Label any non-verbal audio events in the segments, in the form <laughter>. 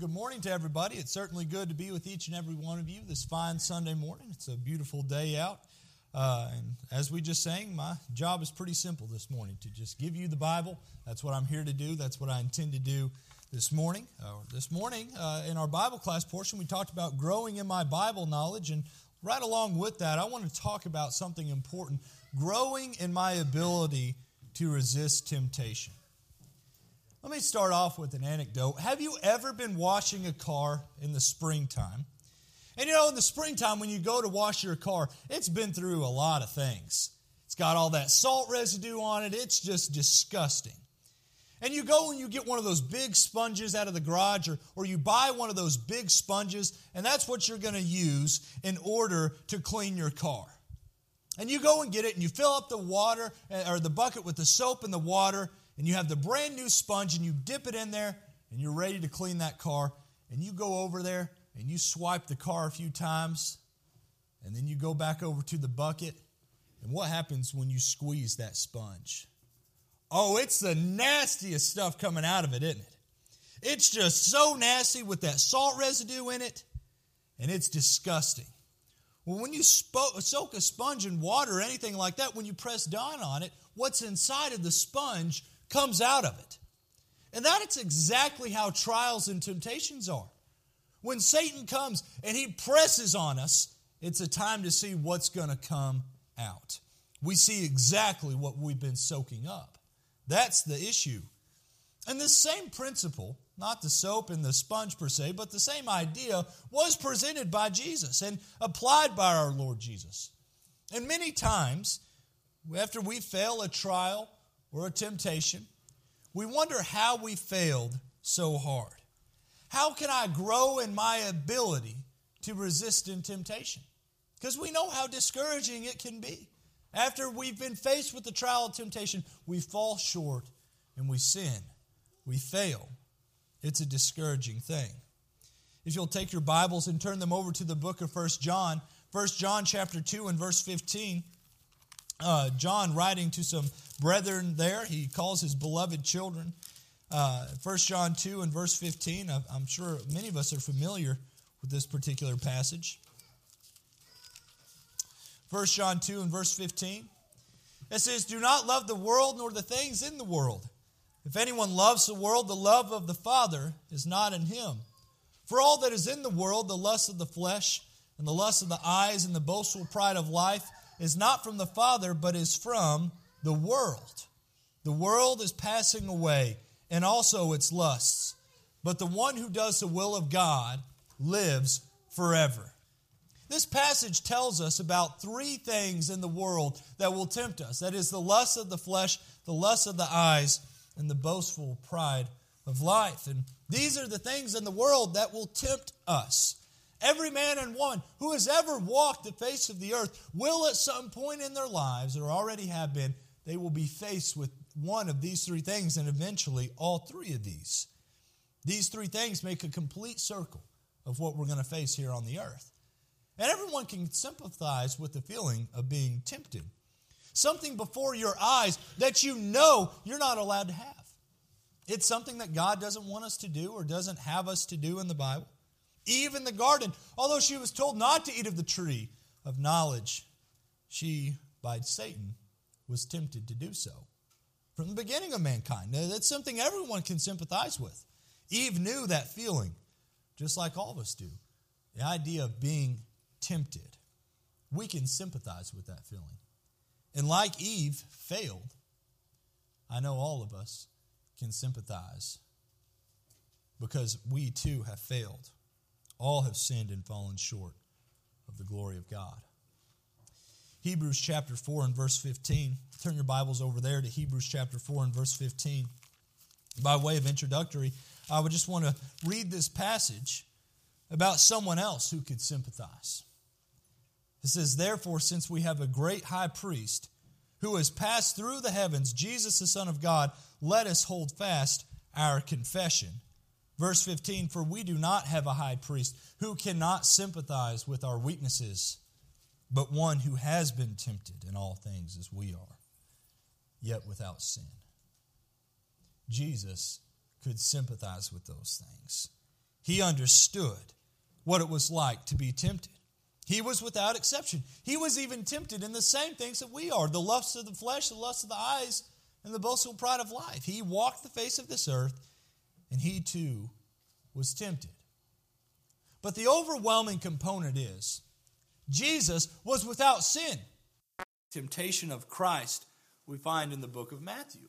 good morning to everybody. It's certainly good to be with each and every one of you this fine Sunday morning. It's a beautiful day out. Uh, and as we just sang, my job is pretty simple this morning to just give you the Bible. That's what I'm here to do. That's what I intend to do this morning. Uh, this morning, uh, in our Bible class portion, we talked about growing in my Bible knowledge. And right along with that, I want to talk about something important growing in my ability to resist temptation. Let me start off with an anecdote. Have you ever been washing a car in the springtime? And you know, in the springtime, when you go to wash your car, it's been through a lot of things. It's got all that salt residue on it, it's just disgusting. And you go and you get one of those big sponges out of the garage, or, or you buy one of those big sponges, and that's what you're going to use in order to clean your car. And you go and get it, and you fill up the water, eh, or the bucket with the soap and the water, and you have the brand new sponge and you dip it in there and you're ready to clean that car. And you go over there and you swipe the car a few times and then you go back over to the bucket. And what happens when you squeeze that sponge? Oh it's the nastiest stuff coming out of it isn't it? It's just so nasty with that salt residue in it and it's disgusting. Well when you soak a sponge in water or anything like that when you press down on it what's inside of the sponge comes out of it. And that is exactly how trials and temptations are. When Satan comes and he presses on us, it's a time to see what's going to come out. We see exactly what we've been soaking up. That's the issue. And this same principle, not the soap and the sponge per se, but the same idea was presented by Jesus and applied by our Lord Jesus. And many times, after we fail a trial or a temptation, we wonder how we failed so hard. How can I grow in my ability to resist in temptation? Because we know how discouraging it can be. After we've been faced with the trial of temptation, we fall short and we sin. We fail. It's a discouraging thing. If you'll take your Bibles and turn them over to the book of First John, First John chapter 2 and verse 15, uh, John writing to some brethren there. He calls his beloved children. Uh, 1 John 2 and verse 15. I'm sure many of us are familiar with this particular passage. 1 John 2 and verse 15. It says, Do not love the world nor the things in the world. If anyone loves the world, the love of the Father is not in him. For all that is in the world, the lust of the flesh, and the lust of the eyes, and the boastful pride of life, is not from the Father, but is from the world. The world is passing away, and also its lusts. But the one who does the will of God lives forever. This passage tells us about three things in the world that will tempt us that is, the lust of the flesh, the lust of the eyes, and the boastful pride of life. And these are the things in the world that will tempt us. Every man and woman who has ever walked the face of the earth will, at some point in their lives, or already have been, they will be faced with one of these three things and eventually all three of these. These three things make a complete circle of what we're going to face here on the earth. And everyone can sympathize with the feeling of being tempted. Something before your eyes that you know you're not allowed to have. It's something that God doesn't want us to do or doesn't have us to do in the Bible. Eve in the garden, although she was told not to eat of the tree of knowledge, she, by Satan, was tempted to do so. From the beginning of mankind. Now, That's something everyone can sympathize with. Eve knew that feeling, just like all of us do. The idea of being tempted. We can sympathize with that feeling. And like Eve failed, I know all of us can sympathize because we too have failed. All have sinned and fallen short of the glory of God. Hebrews chapter 4 and verse 15. Turn your Bibles over there to Hebrews chapter 4 and verse 15. By way of introductory, I would just want to read this passage about someone else who could sympathize. It says, Therefore, since we have a great high priest who has passed through the heavens, Jesus, the Son of God, let us hold fast our confession. Verse 15 For we do not have a high priest who cannot sympathize with our weaknesses, but one who has been tempted in all things as we are, yet without sin. Jesus could sympathize with those things. he understood what it was like to be tempted. He was without exception. He was even tempted in the same things that we are the lusts of the flesh, the lusts of the eyes, and the boastful pride of life. He walked the face of this earth, and he too was tempted. But the overwhelming component is Jesus was without sin. Temptation of Christ we find in the book of Matthew.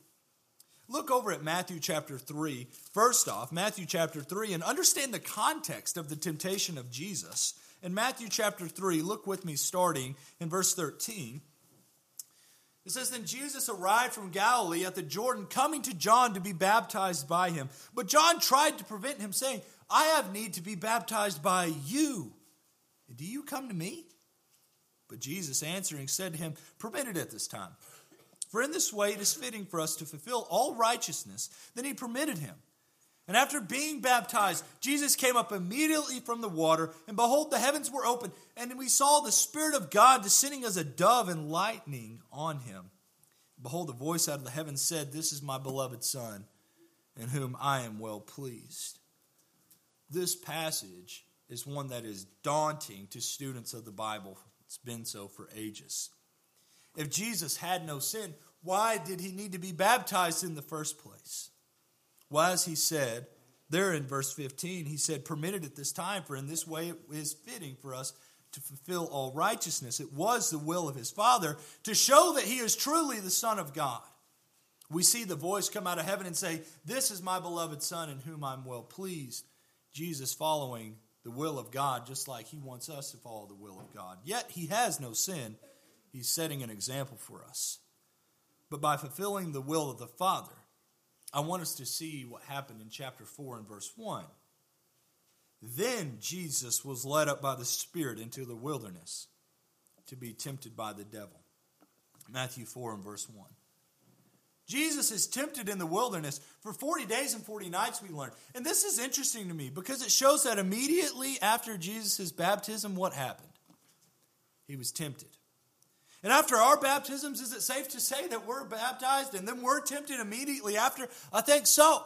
Look over at Matthew chapter 3, first off, Matthew chapter 3, and understand the context of the temptation of Jesus. In Matthew chapter 3, look with me starting in verse 13. It says, Then Jesus arrived from Galilee at the Jordan, coming to John to be baptized by him. But John tried to prevent him, saying, I have need to be baptized by you. Do you come to me? But Jesus answering said to him, Permit it at this time for in this way it is fitting for us to fulfill all righteousness. Then he permitted him. And after being baptized, Jesus came up immediately from the water, and behold, the heavens were opened, and we saw the Spirit of God descending as a dove and lightning on him. Behold, a voice out of the heavens said, This is my beloved Son, in whom I am well pleased. This passage is one that is daunting to students of the Bible. It's been so for ages. If Jesus had no sin, why did he need to be baptized in the first place? Well, as he said there in verse 15, he said, Permitted at this time, for in this way it is fitting for us to fulfill all righteousness. It was the will of his Father to show that he is truly the Son of God. We see the voice come out of heaven and say, This is my beloved Son in whom I'm well pleased. Jesus following the will of God, just like he wants us to follow the will of God. Yet he has no sin He's setting an example for us. But by fulfilling the will of the Father, I want us to see what happened in chapter 4 and verse 1. Then Jesus was led up by the Spirit into the wilderness to be tempted by the devil. Matthew 4 and verse 1. Jesus is tempted in the wilderness for 40 days and 40 nights, we learn. And this is interesting to me because it shows that immediately after Jesus' baptism, what happened? He was tempted. And after our baptisms, is it safe to say that we're baptized and then we're tempted immediately after? I think so.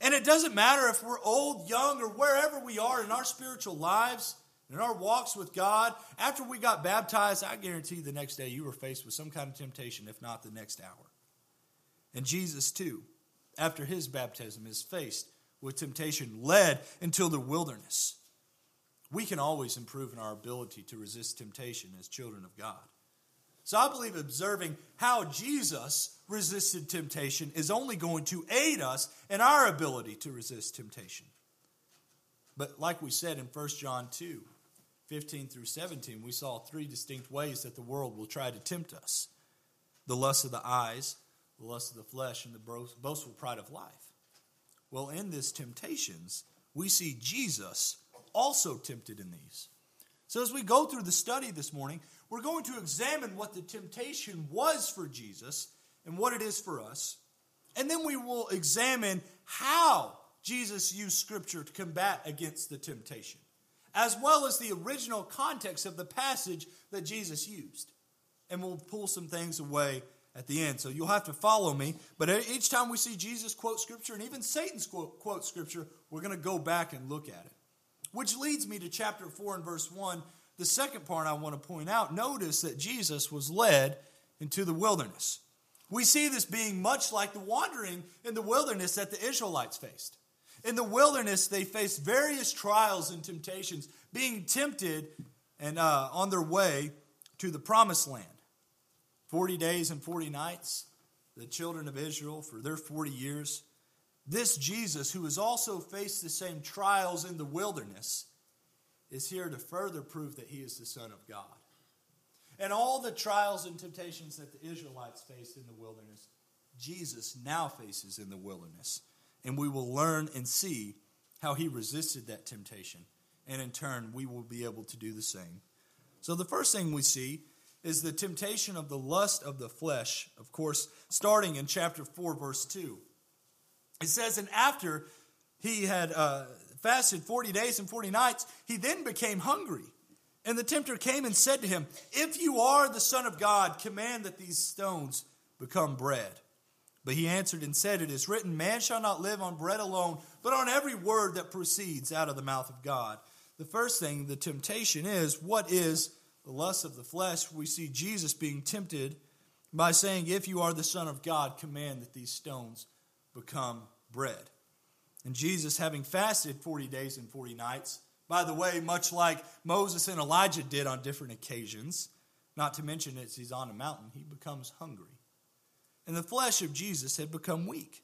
And it doesn't matter if we're old, young, or wherever we are in our spiritual lives, in our walks with God. After we got baptized, I guarantee the next day you were faced with some kind of temptation, if not the next hour. And Jesus, too, after his baptism, is faced with temptation, led into the wilderness. We can always improve in our ability to resist temptation as children of God. So I believe observing how Jesus resisted temptation is only going to aid us in our ability to resist temptation. But like we said in 1 John 2 15 through 17, we saw three distinct ways that the world will try to tempt us the lust of the eyes, the lust of the flesh, and the boastful pride of life. Well, in this temptations, we see Jesus also tempted in these. So as we go through the study this morning, we're going to examine what the temptation was for Jesus and what it is for us. And then we will examine how Jesus used Scripture to combat against the temptation, as well as the original context of the passage that Jesus used. And we'll pull some things away at the end. So you'll have to follow me. But each time we see Jesus quote Scripture, and even Satan's quote, quote Scripture, we're going to go back and look at it. Which leads me to chapter 4 and verse 1 the second part I want to point out notice that Jesus was led into the wilderness. We see this being much like the wandering in the wilderness that the Israelites faced. In the wilderness, they faced various trials and temptations, being tempted and uh, on their way to the promised land. 40 days and 40 nights, the children of Israel for their 40 years. This Jesus, who has also faced the same trials in the wilderness, is here to further prove that he is the Son of God. And all the trials and temptations that the Israelites faced in the wilderness, Jesus now faces in the wilderness. And we will learn and see how he resisted that temptation. And in turn, we will be able to do the same. So, the first thing we see is the temptation of the lust of the flesh, of course, starting in chapter 4, verse 2. It says, And after he had uh, fasted 40 days and 40 nights, he then became hungry. And the tempter came and said to him, If you are the Son of God, command that these stones become bread. But he answered and said, It is written, Man shall not live on bread alone, but on every word that proceeds out of the mouth of God. The first thing, the temptation is, what is the lust of the flesh? We see Jesus being tempted by saying, If you are the Son of God, command that these stones become bread. And Jesus, having fasted 40 days and 40 nights, by the way, much like Moses and Elijah did on different occasions, not to mention as he's on a mountain, he becomes hungry. And the flesh of Jesus had become weak.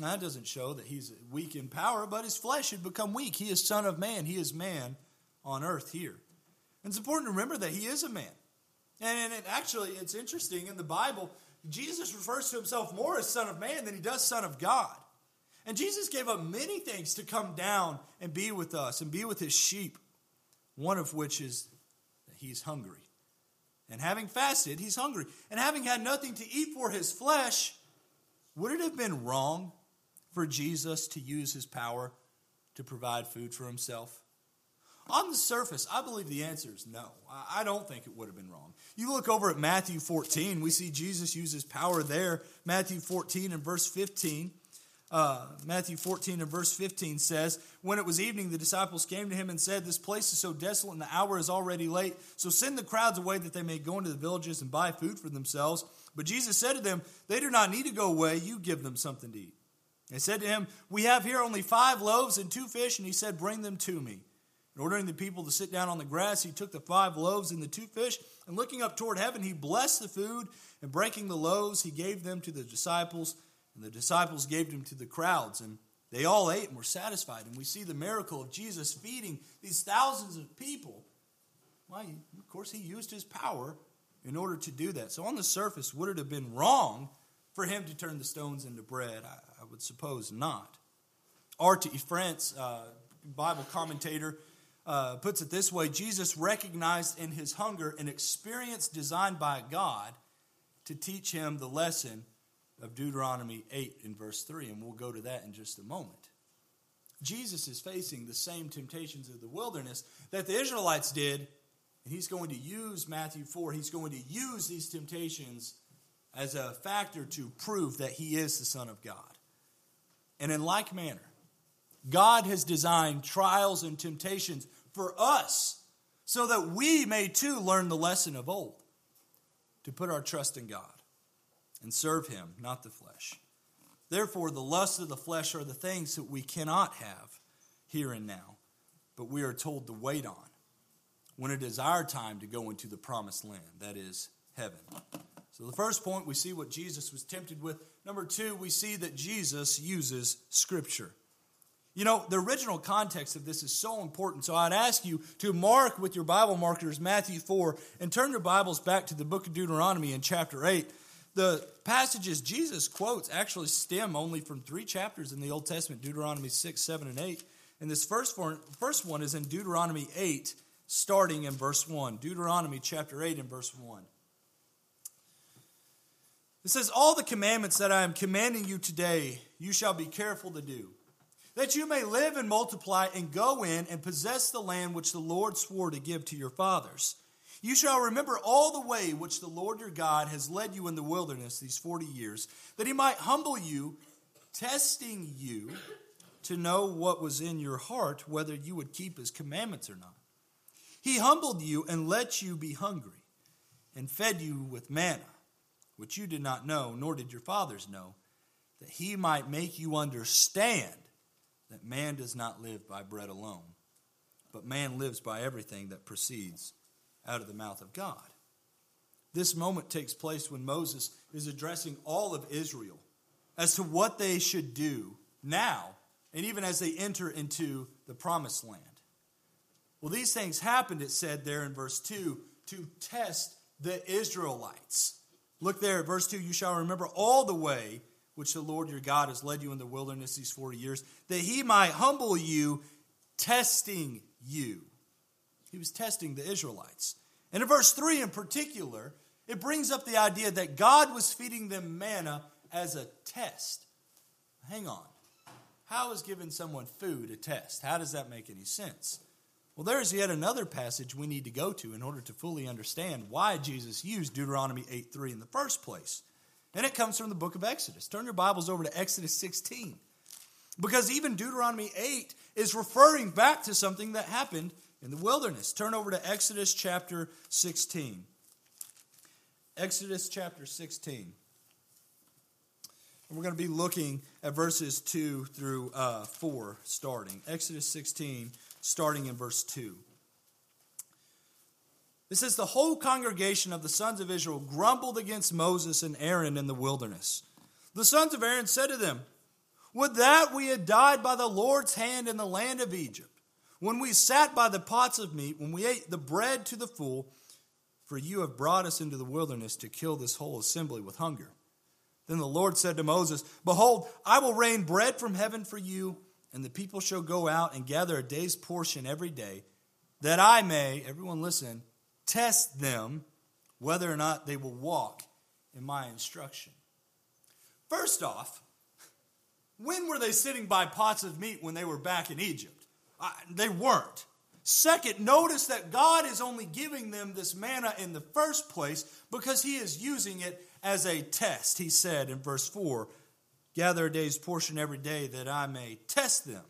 Now, that doesn't show that he's weak in power, but his flesh had become weak. He is Son of Man, he is man on earth here. It's important to remember that he is a man. And it actually, it's interesting in the Bible, Jesus refers to himself more as Son of Man than he does Son of God. And Jesus gave up many things to come down and be with us and be with his sheep, one of which is that he's hungry. And having fasted, he's hungry. And having had nothing to eat for his flesh, would it have been wrong for Jesus to use his power to provide food for himself? On the surface, I believe the answer is no. I don't think it would have been wrong. You look over at Matthew 14, we see Jesus uses power there. Matthew 14 and verse 15. Uh, Matthew 14 and verse 15 says, When it was evening, the disciples came to him and said, This place is so desolate and the hour is already late. So send the crowds away that they may go into the villages and buy food for themselves. But Jesus said to them, They do not need to go away. You give them something to eat. They said to him, We have here only five loaves and two fish. And he said, Bring them to me. And ordering the people to sit down on the grass, he took the five loaves and the two fish, and looking up toward heaven, he blessed the food, and breaking the loaves, he gave them to the disciples, and the disciples gave them to the crowds. And they all ate and were satisfied. And we see the miracle of Jesus feeding these thousands of people. Why, of course, he used his power in order to do that. So, on the surface, would it have been wrong for him to turn the stones into bread? I, I would suppose not. R.T. France, uh, Bible commentator, uh, puts it this way Jesus recognized in his hunger an experience designed by God to teach him the lesson of Deuteronomy 8 in verse 3, and we'll go to that in just a moment. Jesus is facing the same temptations of the wilderness that the Israelites did, and he's going to use Matthew 4, he's going to use these temptations as a factor to prove that he is the Son of God. And in like manner, God has designed trials and temptations for us so that we may too learn the lesson of old to put our trust in God and serve Him, not the flesh. Therefore, the lusts of the flesh are the things that we cannot have here and now, but we are told to wait on when it is our time to go into the promised land, that is, heaven. So, the first point, we see what Jesus was tempted with. Number two, we see that Jesus uses Scripture. You know, the original context of this is so important. So I'd ask you to mark with your Bible markers Matthew 4 and turn your Bibles back to the book of Deuteronomy in chapter 8. The passages Jesus quotes actually stem only from three chapters in the Old Testament Deuteronomy 6, 7, and 8. And this first one, first one is in Deuteronomy 8, starting in verse 1. Deuteronomy chapter 8 and verse 1. It says, All the commandments that I am commanding you today, you shall be careful to do that you may live and multiply and go in and possess the land which the Lord swore to give to your fathers. You shall remember all the way which the Lord your God has led you in the wilderness these 40 years, that he might humble you, testing you to know what was in your heart, whether you would keep his commandments or not. He humbled you and let you be hungry, and fed you with manna, which you did not know, nor did your fathers know, that he might make you understand that man does not live by bread alone, but man lives by everything that proceeds out of the mouth of God. This moment takes place when Moses is addressing all of Israel as to what they should do now and even as they enter into the promised land. Well, these things happened, it said there in verse 2, to test the Israelites. Look there at verse 2 you shall remember all the way which the Lord your God has led you in the wilderness these 40 years, that he might humble you, testing you. He was testing the Israelites. And in verse 3 in particular, it brings up the idea that God was feeding them manna as a test. Hang on. How is giving someone food a test? How does that make any sense? Well, there's yet another passage we need to go to in order to fully understand why Jesus used Deuteronomy 8 3 in the first place. And it comes from the book of Exodus. Turn your Bibles over to Exodus 16. Because even Deuteronomy 8 is referring back to something that happened in the wilderness. Turn over to Exodus chapter 16. Exodus chapter 16. And we're going to be looking at verses 2 through uh, 4 starting. Exodus 16, starting in verse 2. It says, The whole congregation of the sons of Israel grumbled against Moses and Aaron in the wilderness. The sons of Aaron said to them, Would that we had died by the Lord's hand in the land of Egypt, when we sat by the pots of meat, when we ate the bread to the full, for you have brought us into the wilderness to kill this whole assembly with hunger. Then the Lord said to Moses, Behold, I will rain bread from heaven for you, and the people shall go out and gather a day's portion every day, that I may, everyone listen, test them whether or not they will walk in my instruction. First off, when were they sitting by pots of meat when they were back in Egypt? Uh, they weren't. Second, notice that God is only giving them this manna in the first place because He is using it as a test, he said in verse 4 Gather a day's portion every day that I may test them.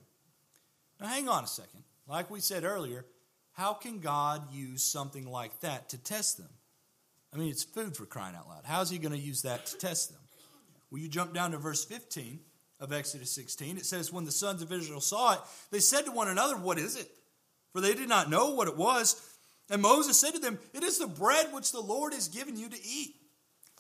Now, hang on a second. Like we said earlier, how can God use something like that to test them? I mean, it's food for crying out loud. How is he going to use that to test them? Well, you jump down to verse 15 of Exodus 16. It says, When the sons of Israel saw it, they said to one another, What is it? For they did not know what it was. And Moses said to them, It is the bread which the Lord has given you to eat.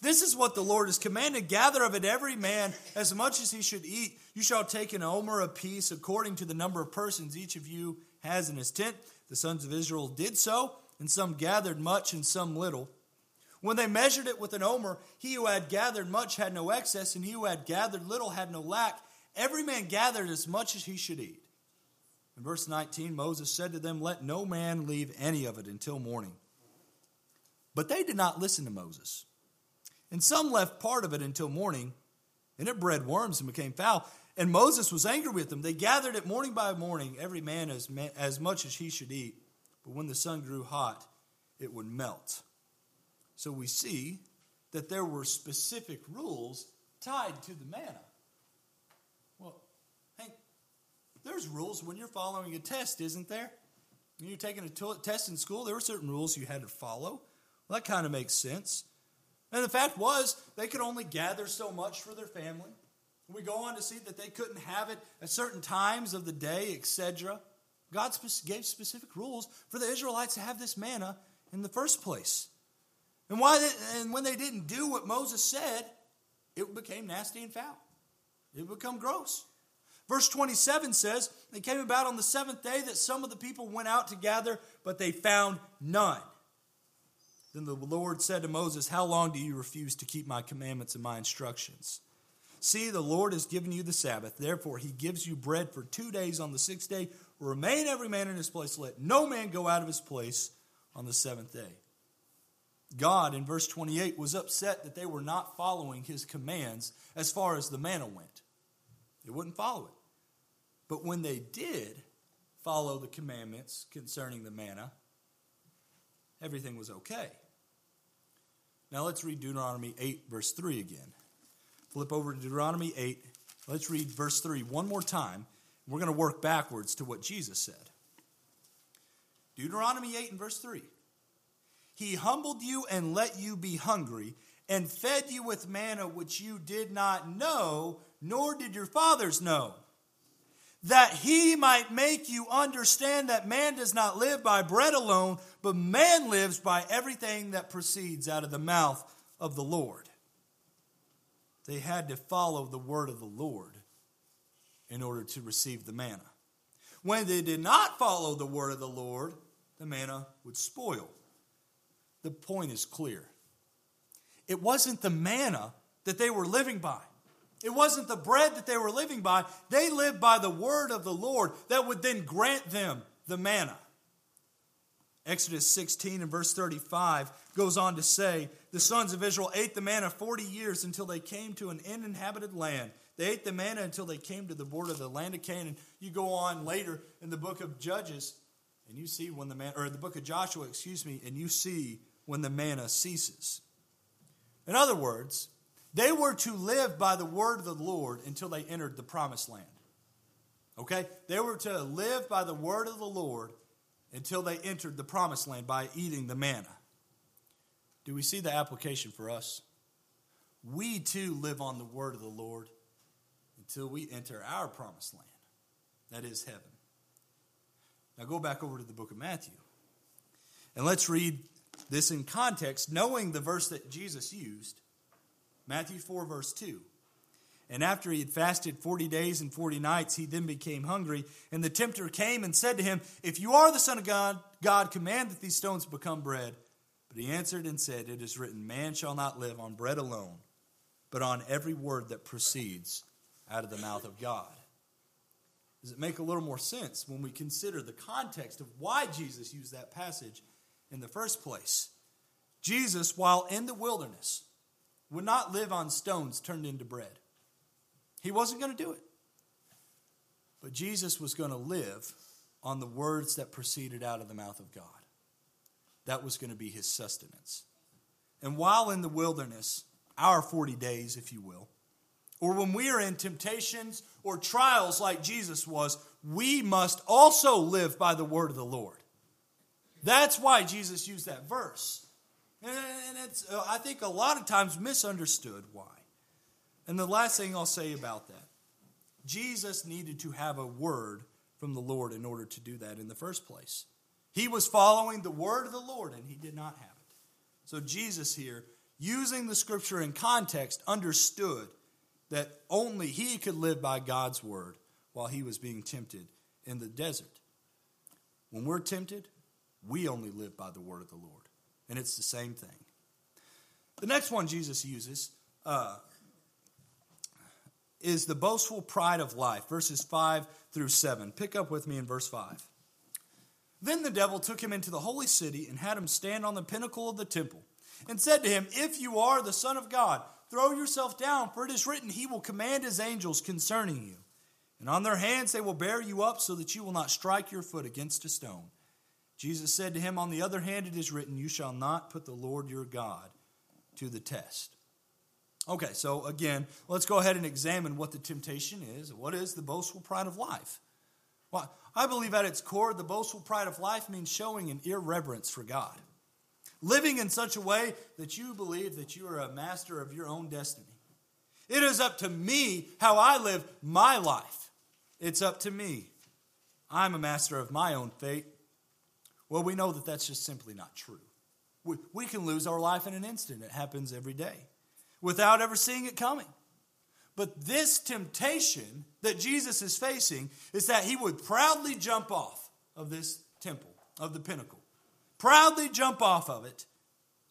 This is what the Lord has commanded gather of it every man as much as he should eat. You shall take an omer apiece according to the number of persons each of you has in his tent. The sons of Israel did so, and some gathered much and some little. When they measured it with an omer, he who had gathered much had no excess, and he who had gathered little had no lack. Every man gathered as much as he should eat. In verse 19, Moses said to them, Let no man leave any of it until morning. But they did not listen to Moses. And some left part of it until morning, and it bred worms and became foul. And Moses was angry with them. They gathered it morning by morning, every man as, as much as he should eat. But when the sun grew hot, it would melt. So we see that there were specific rules tied to the manna. Well, hey, there's rules when you're following a test, isn't there? When you're taking a test in school, there were certain rules you had to follow. Well, that kind of makes sense. And the fact was, they could only gather so much for their family. We go on to see that they couldn't have it at certain times of the day, etc. God gave specific rules for the Israelites to have this manna in the first place. And why? They, and when they didn't do what Moses said, it became nasty and foul. It become gross. Verse 27 says, It came about on the seventh day that some of the people went out to gather, but they found none. Then the Lord said to Moses, How long do you refuse to keep my commandments and my instructions? See, the Lord has given you the Sabbath. Therefore, he gives you bread for two days on the sixth day. Remain every man in his place. Let no man go out of his place on the seventh day. God, in verse 28, was upset that they were not following his commands as far as the manna went. They wouldn't follow it. But when they did follow the commandments concerning the manna, everything was okay. Now let's read Deuteronomy 8, verse 3 again. Flip over to Deuteronomy 8. Let's read verse 3 one more time. We're going to work backwards to what Jesus said. Deuteronomy 8 and verse 3. He humbled you and let you be hungry, and fed you with manna which you did not know, nor did your fathers know that he might make you understand that man does not live by bread alone, but man lives by everything that proceeds out of the mouth of the Lord. They had to follow the word of the Lord in order to receive the manna. When they did not follow the word of the Lord, the manna would spoil. The point is clear. It wasn't the manna that they were living by. It wasn't the bread that they were living by. They lived by the word of the Lord that would then grant them the manna. Exodus 16 and verse 35 goes on to say, The sons of Israel ate the manna 40 years until they came to an uninhabited land. They ate the manna until they came to the border of the land of Canaan. You go on later in the book of Judges, and you see when the man, or the book of Joshua, excuse me, and you see when the manna ceases. In other words, They were to live by the word of the Lord until they entered the promised land. Okay? They were to live by the word of the Lord until they entered the promised land by eating the manna. Do we see the application for us? We too live on the word of the Lord until we enter our promised land. That is heaven. Now go back over to the book of Matthew. And let's read this in context, knowing the verse that Jesus used Matthew 4, verse 2. And after he had fasted 40 days and 40 nights, he then became hungry. And the tempter came and said to him, If you are the Son of God, God, command that these stones become bread. But he answered and said, It is written, Man shall not live on bread alone, but on every word that proceeds out of the mouth of God. Does it make a little more sense when we consider the context of why Jesus used that passage in the first place? Jesus, while in the wilderness, would not live on stones turned into bread. He wasn't going to do it. But Jesus was going to live on the words that proceeded out of the mouth of God. That was going to be his sustenance. And while in the wilderness, our 40 days, if you will, or when we are in temptations or trials like Jesus was, we must also live by the word of the Lord. That's why Jesus used that verse. And it's, uh, I think, a lot of times misunderstood why. And the last thing I'll say about that Jesus needed to have a word from the Lord in order to do that in the first place. He was following the word of the Lord, and he did not have it. So, Jesus here, using the scripture in context, understood that only he could live by God's word while he was being tempted in the desert. When we're tempted, we only live by the word of the Lord. And it's the same thing. The next one Jesus uses uh, is the boastful pride of life, verses 5 through 7. Pick up with me in verse 5. Then the devil took him into the holy city and had him stand on the pinnacle of the temple and said to him, If you are the Son of God, throw yourself down, for it is written, He will command His angels concerning you. And on their hands they will bear you up so that you will not strike your foot against a stone. Jesus said to him, On the other hand, it is written, You shall not put the Lord your God to the test. Okay, so again, let's go ahead and examine what the temptation is. What is the boastful pride of life? Well, I believe at its core, the boastful pride of life means showing an irreverence for God. Living in such a way that you believe that you are a master of your own destiny. It is up to me how I live my life. It's up to me. I'm a master of my own fate. Well, we know that that's just simply not true. We, we can lose our life in an instant. It happens every day without ever seeing it coming. But this temptation that Jesus is facing is that he would proudly jump off of this temple, of the pinnacle, proudly jump off of it,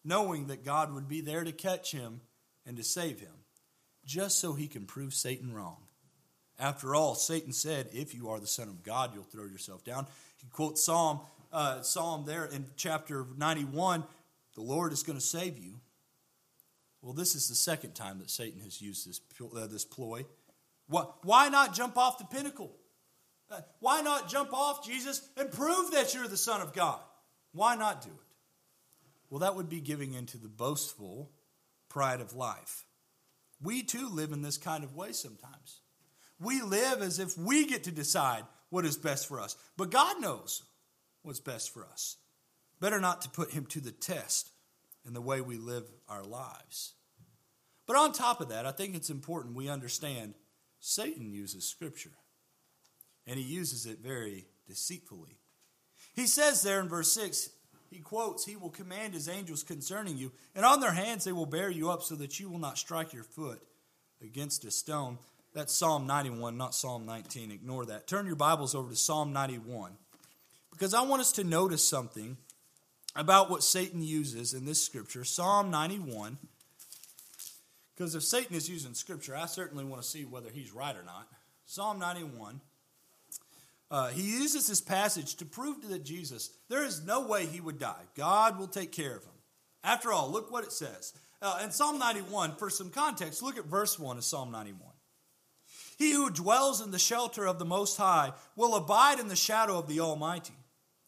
knowing that God would be there to catch him and to save him, just so he can prove Satan wrong. After all, Satan said, If you are the Son of God, you'll throw yourself down. He quotes Psalm uh, psalm there in chapter 91, the Lord is going to save you. Well, this is the second time that Satan has used this, uh, this ploy. Why not jump off the pinnacle? Uh, why not jump off, Jesus, and prove that you're the Son of God? Why not do it? Well, that would be giving into the boastful pride of life. We too live in this kind of way sometimes. We live as if we get to decide what is best for us. But God knows what's best for us. Better not to put him to the test in the way we live our lives. But on top of that, I think it's important we understand Satan uses Scripture, and he uses it very deceitfully. He says there in verse 6, he quotes, He will command His angels concerning you, and on their hands they will bear you up so that you will not strike your foot against a stone. That's Psalm 91, not Psalm 19. Ignore that. Turn your Bibles over to Psalm 91 because I want us to notice something about what Satan uses in this scripture, Psalm 91. Because if Satan is using scripture, I certainly want to see whether he's right or not. Psalm 91. Uh, he uses this passage to prove that Jesus, there is no way he would die. God will take care of him. After all, look what it says. Uh, in Psalm 91, for some context, look at verse 1 of Psalm 91. He who dwells in the shelter of the Most High will abide in the shadow of the Almighty.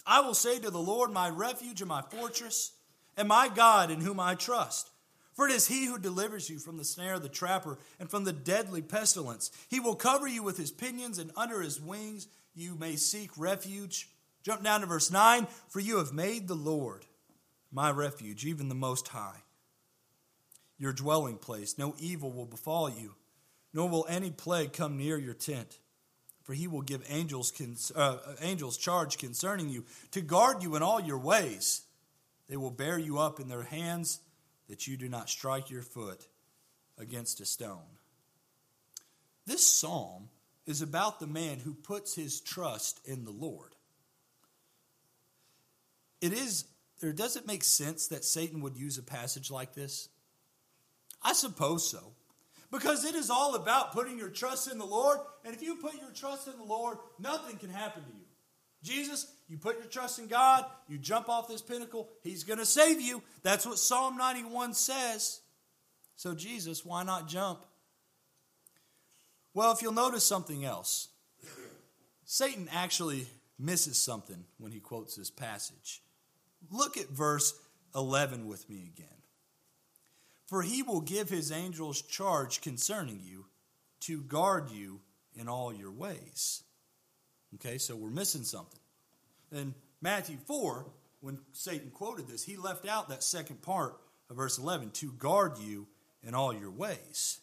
I will say to the Lord, my refuge and my fortress, and my God in whom I trust. For it is he who delivers you from the snare of the trapper and from the deadly pestilence. He will cover you with his pinions, and under his wings you may seek refuge. Jump down to verse 9. For you have made the Lord my refuge, even the Most High, your dwelling place. No evil will befall you, nor will any plague come near your tent. For he will give angels, uh, angels charge concerning you to guard you in all your ways. They will bear you up in their hands that you do not strike your foot against a stone. This psalm is about the man who puts his trust in the Lord. It is, or does it make sense that Satan would use a passage like this? I suppose so. Because it is all about putting your trust in the Lord. And if you put your trust in the Lord, nothing can happen to you. Jesus, you put your trust in God, you jump off this pinnacle, He's going to save you. That's what Psalm 91 says. So, Jesus, why not jump? Well, if you'll notice something else, Satan actually misses something when he quotes this passage. Look at verse 11 with me again. For he will give his angels charge concerning you to guard you in all your ways. Okay, so we're missing something. In Matthew 4, when Satan quoted this, he left out that second part of verse 11 to guard you in all your ways.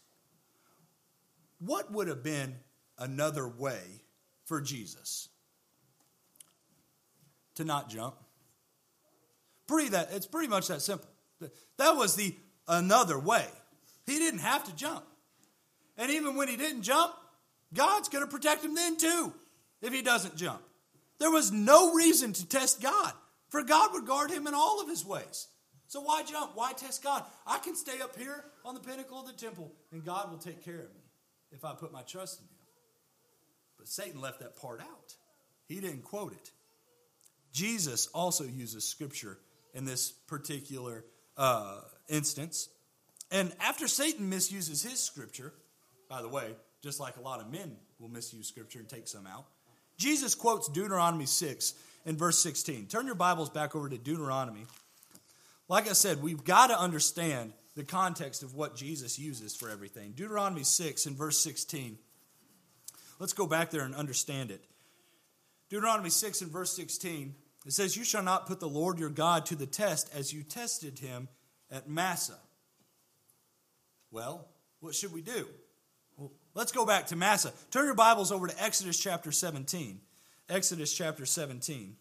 What would have been another way for Jesus? To not jump. Pretty that it's pretty much that simple. That was the another way. He didn't have to jump. And even when he didn't jump, God's going to protect him then too if he doesn't jump. There was no reason to test God, for God would guard him in all of his ways. So why jump? Why test God? I can stay up here on the pinnacle of the temple, and God will take care of me if I put my trust in him. But Satan left that part out. He didn't quote it. Jesus also uses scripture in this particular uh, instance. And after Satan misuses his scripture, by the way, just like a lot of men will misuse scripture and take some out, Jesus quotes Deuteronomy 6 in verse 16. Turn your Bibles back over to Deuteronomy. Like I said, we've got to understand the context of what Jesus uses for everything. Deuteronomy 6 in verse 16. Let's go back there and understand it. Deuteronomy 6 and verse 16. It says, You shall not put the Lord your God to the test as you tested him at Massah. Well, what should we do? Let's go back to Massah. Turn your Bibles over to Exodus chapter 17. Exodus chapter 17.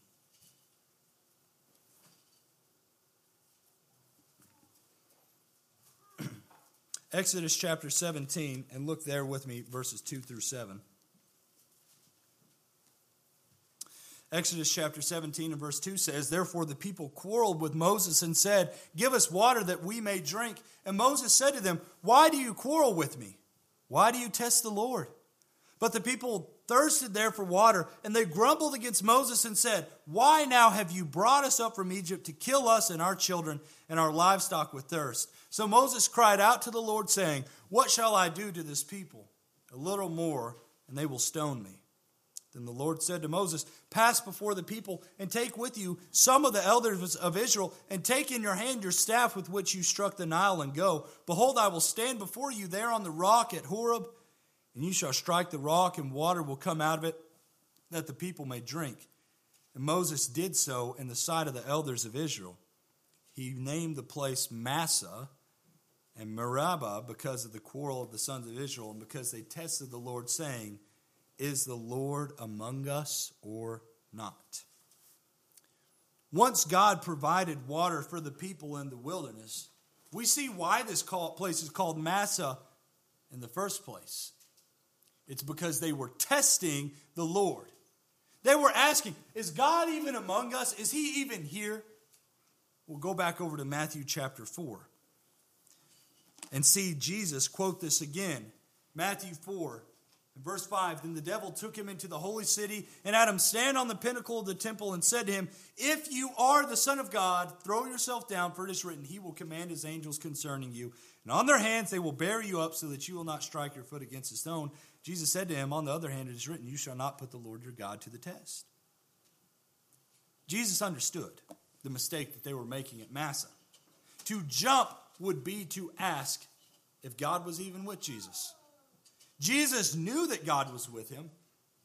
<clears throat> Exodus chapter 17, and look there with me, verses 2 through 7. Exodus chapter 17 and verse 2 says, Therefore the people quarreled with Moses and said, Give us water that we may drink. And Moses said to them, Why do you quarrel with me? Why do you test the Lord? But the people thirsted there for water, and they grumbled against Moses and said, Why now have you brought us up from Egypt to kill us and our children and our livestock with thirst? So Moses cried out to the Lord, saying, What shall I do to this people? A little more, and they will stone me. Then the Lord said to Moses, Pass before the people and take with you some of the elders of Israel, and take in your hand your staff with which you struck the Nile, and go. Behold, I will stand before you there on the rock at Horeb, and you shall strike the rock, and water will come out of it, that the people may drink. And Moses did so in the sight of the elders of Israel. He named the place Massah and Meribah because of the quarrel of the sons of Israel, and because they tested the Lord, saying, is the Lord among us or not? Once God provided water for the people in the wilderness, we see why this place is called Massah in the first place. It's because they were testing the Lord. They were asking, Is God even among us? Is He even here? We'll go back over to Matthew chapter 4 and see Jesus quote this again. Matthew 4, verse 5, then the devil took him into the holy city and had him stand on the pinnacle of the temple and said to him, If you are the Son of God, throw yourself down, for it is written, He will command His angels concerning you. And on their hands they will bear you up so that you will not strike your foot against a stone. Jesus said to him, On the other hand, it is written, You shall not put the Lord your God to the test. Jesus understood the mistake that they were making at Massah. To jump would be to ask if God was even with Jesus. Jesus knew that God was with him,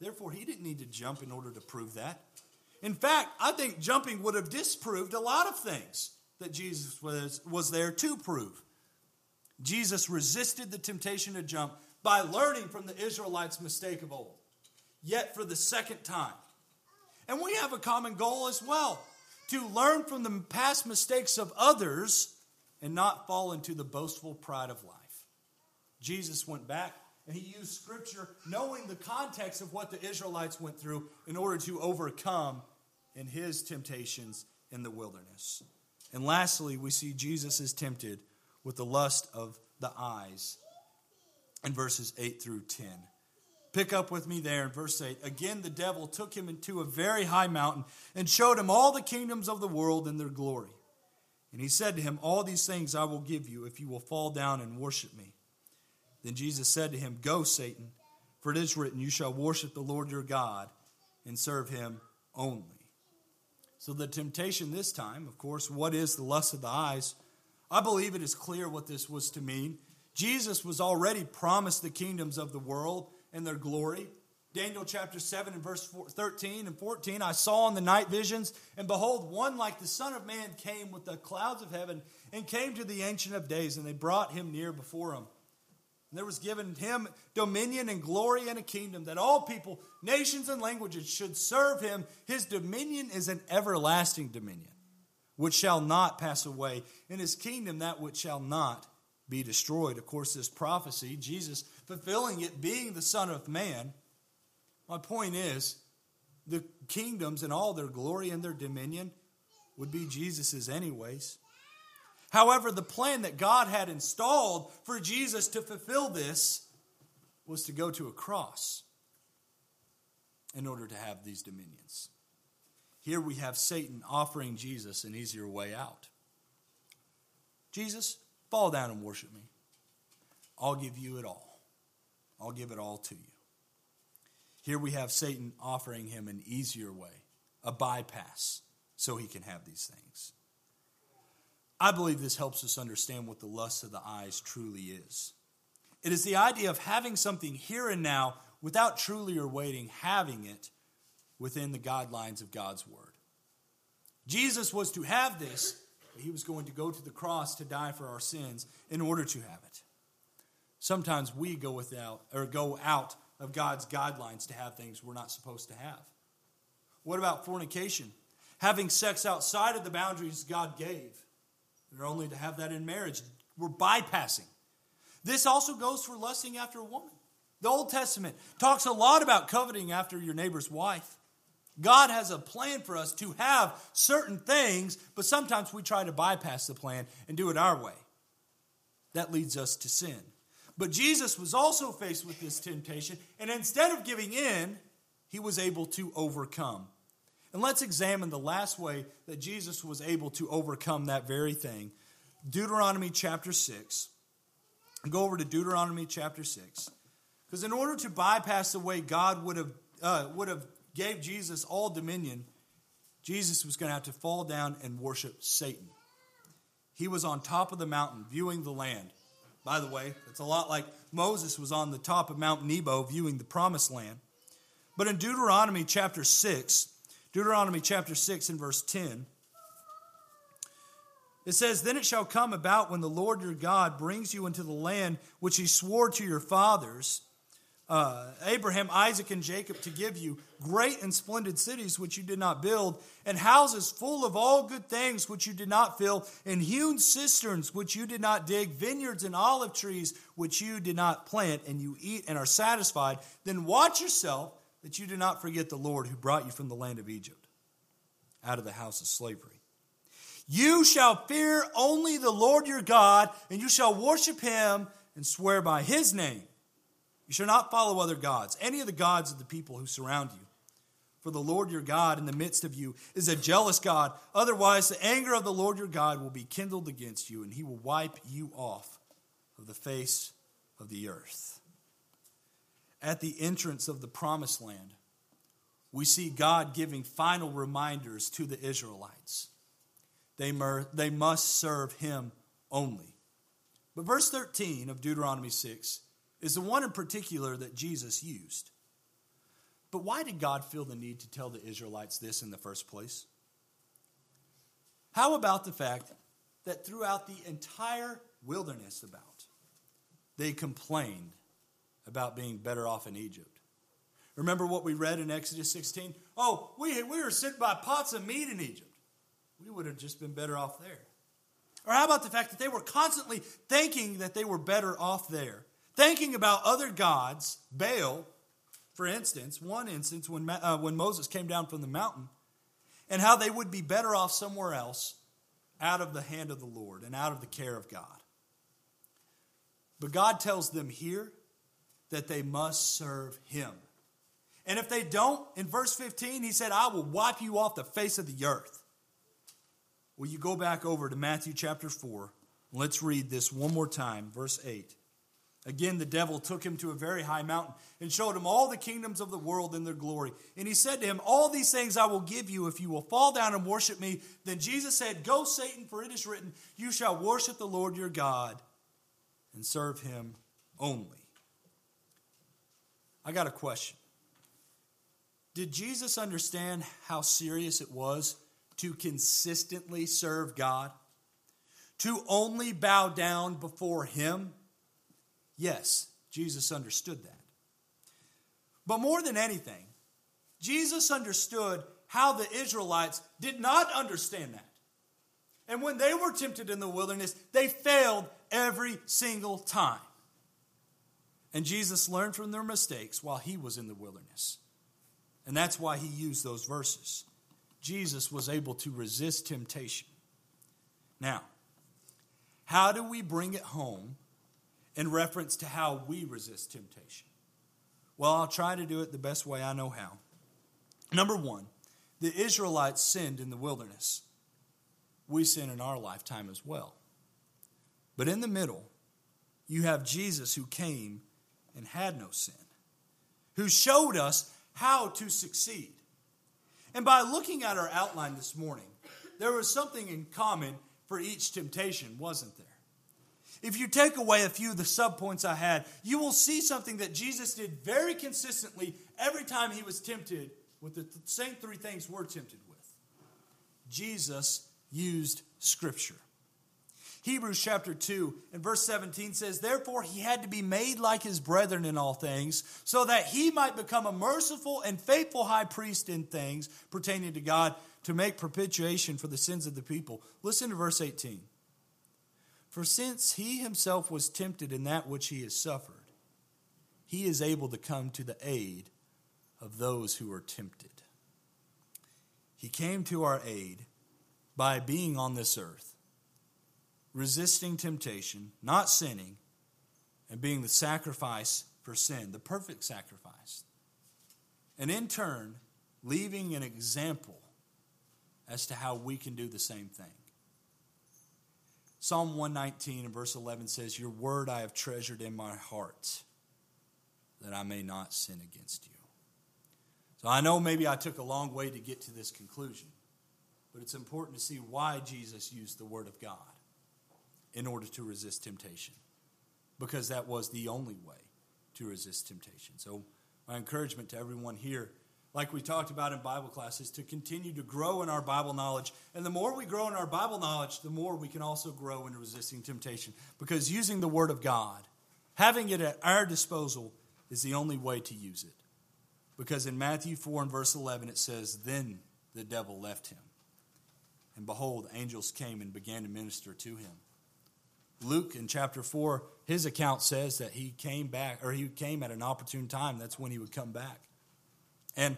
therefore, he didn't need to jump in order to prove that. In fact, I think jumping would have disproved a lot of things that Jesus was, was there to prove. Jesus resisted the temptation to jump by learning from the Israelites' mistake of old, yet for the second time. And we have a common goal as well to learn from the past mistakes of others and not fall into the boastful pride of life. Jesus went back and he used scripture knowing the context of what the Israelites went through in order to overcome in his temptations in the wilderness. And lastly, we see Jesus is tempted with the lust of the eyes in verses 8 through 10. Pick up with me there in verse 8. Again, the devil took him into a very high mountain and showed him all the kingdoms of the world and their glory. And he said to him, All these things I will give you if you will fall down and worship me. Then Jesus said to him, Go, Satan, for it is written, You shall worship the Lord your God and serve him only. So, the temptation this time, of course, what is the lust of the eyes? I believe it is clear what this was to mean. Jesus was already promised the kingdoms of the world and their glory. Daniel chapter 7 and verse 13 and 14 I saw in the night visions, and behold, one like the Son of Man came with the clouds of heaven and came to the Ancient of Days, and they brought him near before him. And there was given him dominion and glory and a kingdom that all people, nations, and languages should serve him. His dominion is an everlasting dominion, which shall not pass away, and his kingdom that which shall not be destroyed. Of course, this prophecy, Jesus fulfilling it, being the Son of Man. My point is, the kingdoms and all their glory and their dominion would be Jesus's, anyways. However, the plan that God had installed for Jesus to fulfill this was to go to a cross in order to have these dominions. Here we have Satan offering Jesus an easier way out. Jesus, fall down and worship me. I'll give you it all. I'll give it all to you. Here we have Satan offering him an easier way, a bypass, so he can have these things. I believe this helps us understand what the lust of the eyes truly is. It is the idea of having something here and now without truly or waiting having it within the guidelines of God's word. Jesus was to have this, but he was going to go to the cross to die for our sins in order to have it. Sometimes we go without or go out of God's guidelines to have things we're not supposed to have. What about fornication? Having sex outside of the boundaries God gave. They're only to have that in marriage. We're bypassing. This also goes for lusting after a woman. The Old Testament talks a lot about coveting after your neighbor's wife. God has a plan for us to have certain things, but sometimes we try to bypass the plan and do it our way. That leads us to sin. But Jesus was also faced with this temptation, and instead of giving in, he was able to overcome. And let's examine the last way that Jesus was able to overcome that very thing. Deuteronomy chapter 6. Go over to Deuteronomy chapter 6. Because in order to bypass the way God would have, uh, would have gave Jesus all dominion, Jesus was going to have to fall down and worship Satan. He was on top of the mountain viewing the land. By the way, it's a lot like Moses was on the top of Mount Nebo viewing the promised land. But in Deuteronomy chapter 6, Deuteronomy chapter 6 and verse 10. It says, Then it shall come about when the Lord your God brings you into the land which he swore to your fathers, uh, Abraham, Isaac, and Jacob, to give you great and splendid cities which you did not build, and houses full of all good things which you did not fill, and hewn cisterns which you did not dig, vineyards and olive trees which you did not plant, and you eat and are satisfied, then watch yourself that you do not forget the Lord who brought you from the land of Egypt, out of the house of slavery. You shall fear only the Lord your God, and you shall worship him and swear by his name. You shall not follow other gods, any of the gods of the people who surround you. For the Lord your God in the midst of you is a jealous God. Otherwise, the anger of the Lord your God will be kindled against you, and he will wipe you off of the face of the earth at the entrance of the promised land, we see God giving final reminders to the Israelites. They, they must serve Him only. But verse 13 of Deuteronomy 6 is the one in particular that Jesus used. But why did God feel the need to tell the Israelites this in the first place? How about the fact that throughout the entire wilderness about they complained about being better off in Egypt? Remember what we read in Exodus 16? Oh, we, we were sitting by pots of meat in Egypt. We would have just been better off there. Or how about the fact that they were constantly thinking that they were better off there? Thinking about other gods, Baal, for instance, one instance when, uh, when Moses came down from the mountain, and how they would be better off somewhere else out of the hand of the Lord and out of the care of God. But God tells them here that they must serve Him. And if they don't, in verse 15, He said, I will wipe you off the face of the earth. Will you go back over to Matthew chapter 4? Let's read this one more time, verse 8. Again, the devil took him to a very high mountain and showed him all the kingdoms of the world and their glory. And he said to him, All these things I will give you if you will fall down and worship me. Then Jesus said, Go, Satan, for it is written, You shall worship the Lord your God and serve him only. I got a question. Did Jesus understand how serious it was to consistently serve God? To only bow down before Him? Yes, Jesus understood that. But more than anything, Jesus understood how the Israelites did not understand that. And when they were tempted in the wilderness, they failed every single time. And Jesus learned from their mistakes while he was in the wilderness. And that's why he used those verses. Jesus was able to resist temptation. Now, how do we bring it home in reference to how we resist temptation? Well, I'll try to do it the best way I know how. Number one, the Israelites sinned in the wilderness. We sin in our lifetime as well. But in the middle, you have Jesus who came and had no sin, who showed us how to succeed. And by looking at our outline this morning, there was something in common for each temptation, wasn't there? If you take away a few of the subpoints I had, you will see something that Jesus did very consistently every time he was tempted with the same three things we're tempted with. Jesus used Scripture. Hebrews chapter 2 and verse 17 says, Therefore he had to be made like his brethren in all things, so that he might become a merciful and faithful high priest in things pertaining to God to make propitiation for the sins of the people. Listen to verse 18. For since he himself was tempted in that which he has suffered, he is able to come to the aid of those who are tempted. He came to our aid by being on this earth resisting temptation, not sinning, and being the sacrifice for sin, the perfect sacrifice. And in turn, leaving an example as to how we can do the same thing. Psalm 119 and verse 11 says, Your word I have treasured in my heart, that I may not sin against you. So I know maybe I took a long way to get to this conclusion, but it's important to see why Jesus used the word of God in order to resist temptation because that was the only way to resist temptation. So, my encouragement to everyone here, like we talked about in Bible class, is to continue to grow in our Bible knowledge. And the more we grow in our Bible knowledge, the more we can also grow in resisting temptation because using the Word of God, having it at our disposal, is the only way to use it. Because in Matthew 4 and verse 11, it says, Then the devil left him. And behold, angels came and began to minister to him. Luke in chapter 4, his account says that he came back, or he came at an opportune time. That's when he would come back. And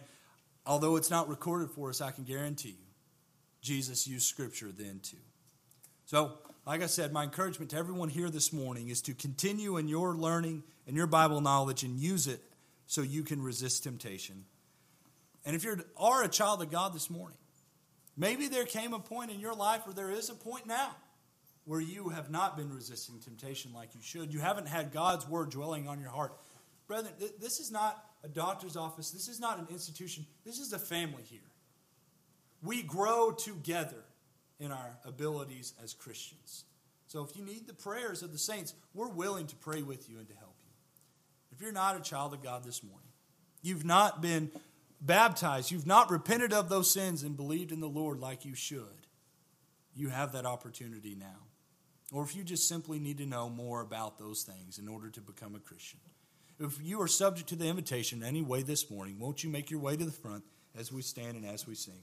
although it's not recorded for us, I can guarantee you, Jesus used scripture then too. So, like I said, my encouragement to everyone here this morning is to continue in your learning and your Bible knowledge and use it so you can resist temptation. And if you are a child of God this morning, maybe there came a point in your life, or there is a point now, where you have not been resisting temptation like you should. You haven't had God's word dwelling on your heart. Brethren, th- this is not a doctor's office. This is not an institution. This is a family here. We grow together in our abilities as Christians. So if you need the prayers of the saints, we're willing to pray with you and to help you. If you're not a child of God this morning, you've not been baptized, you've not repented of those sins and believed in the Lord like you should, you have that opportunity now. Or if you just simply need to know more about those things in order to become a Christian. If you are subject to the invitation in any way this morning, won't you make your way to the front as we stand and as we sing?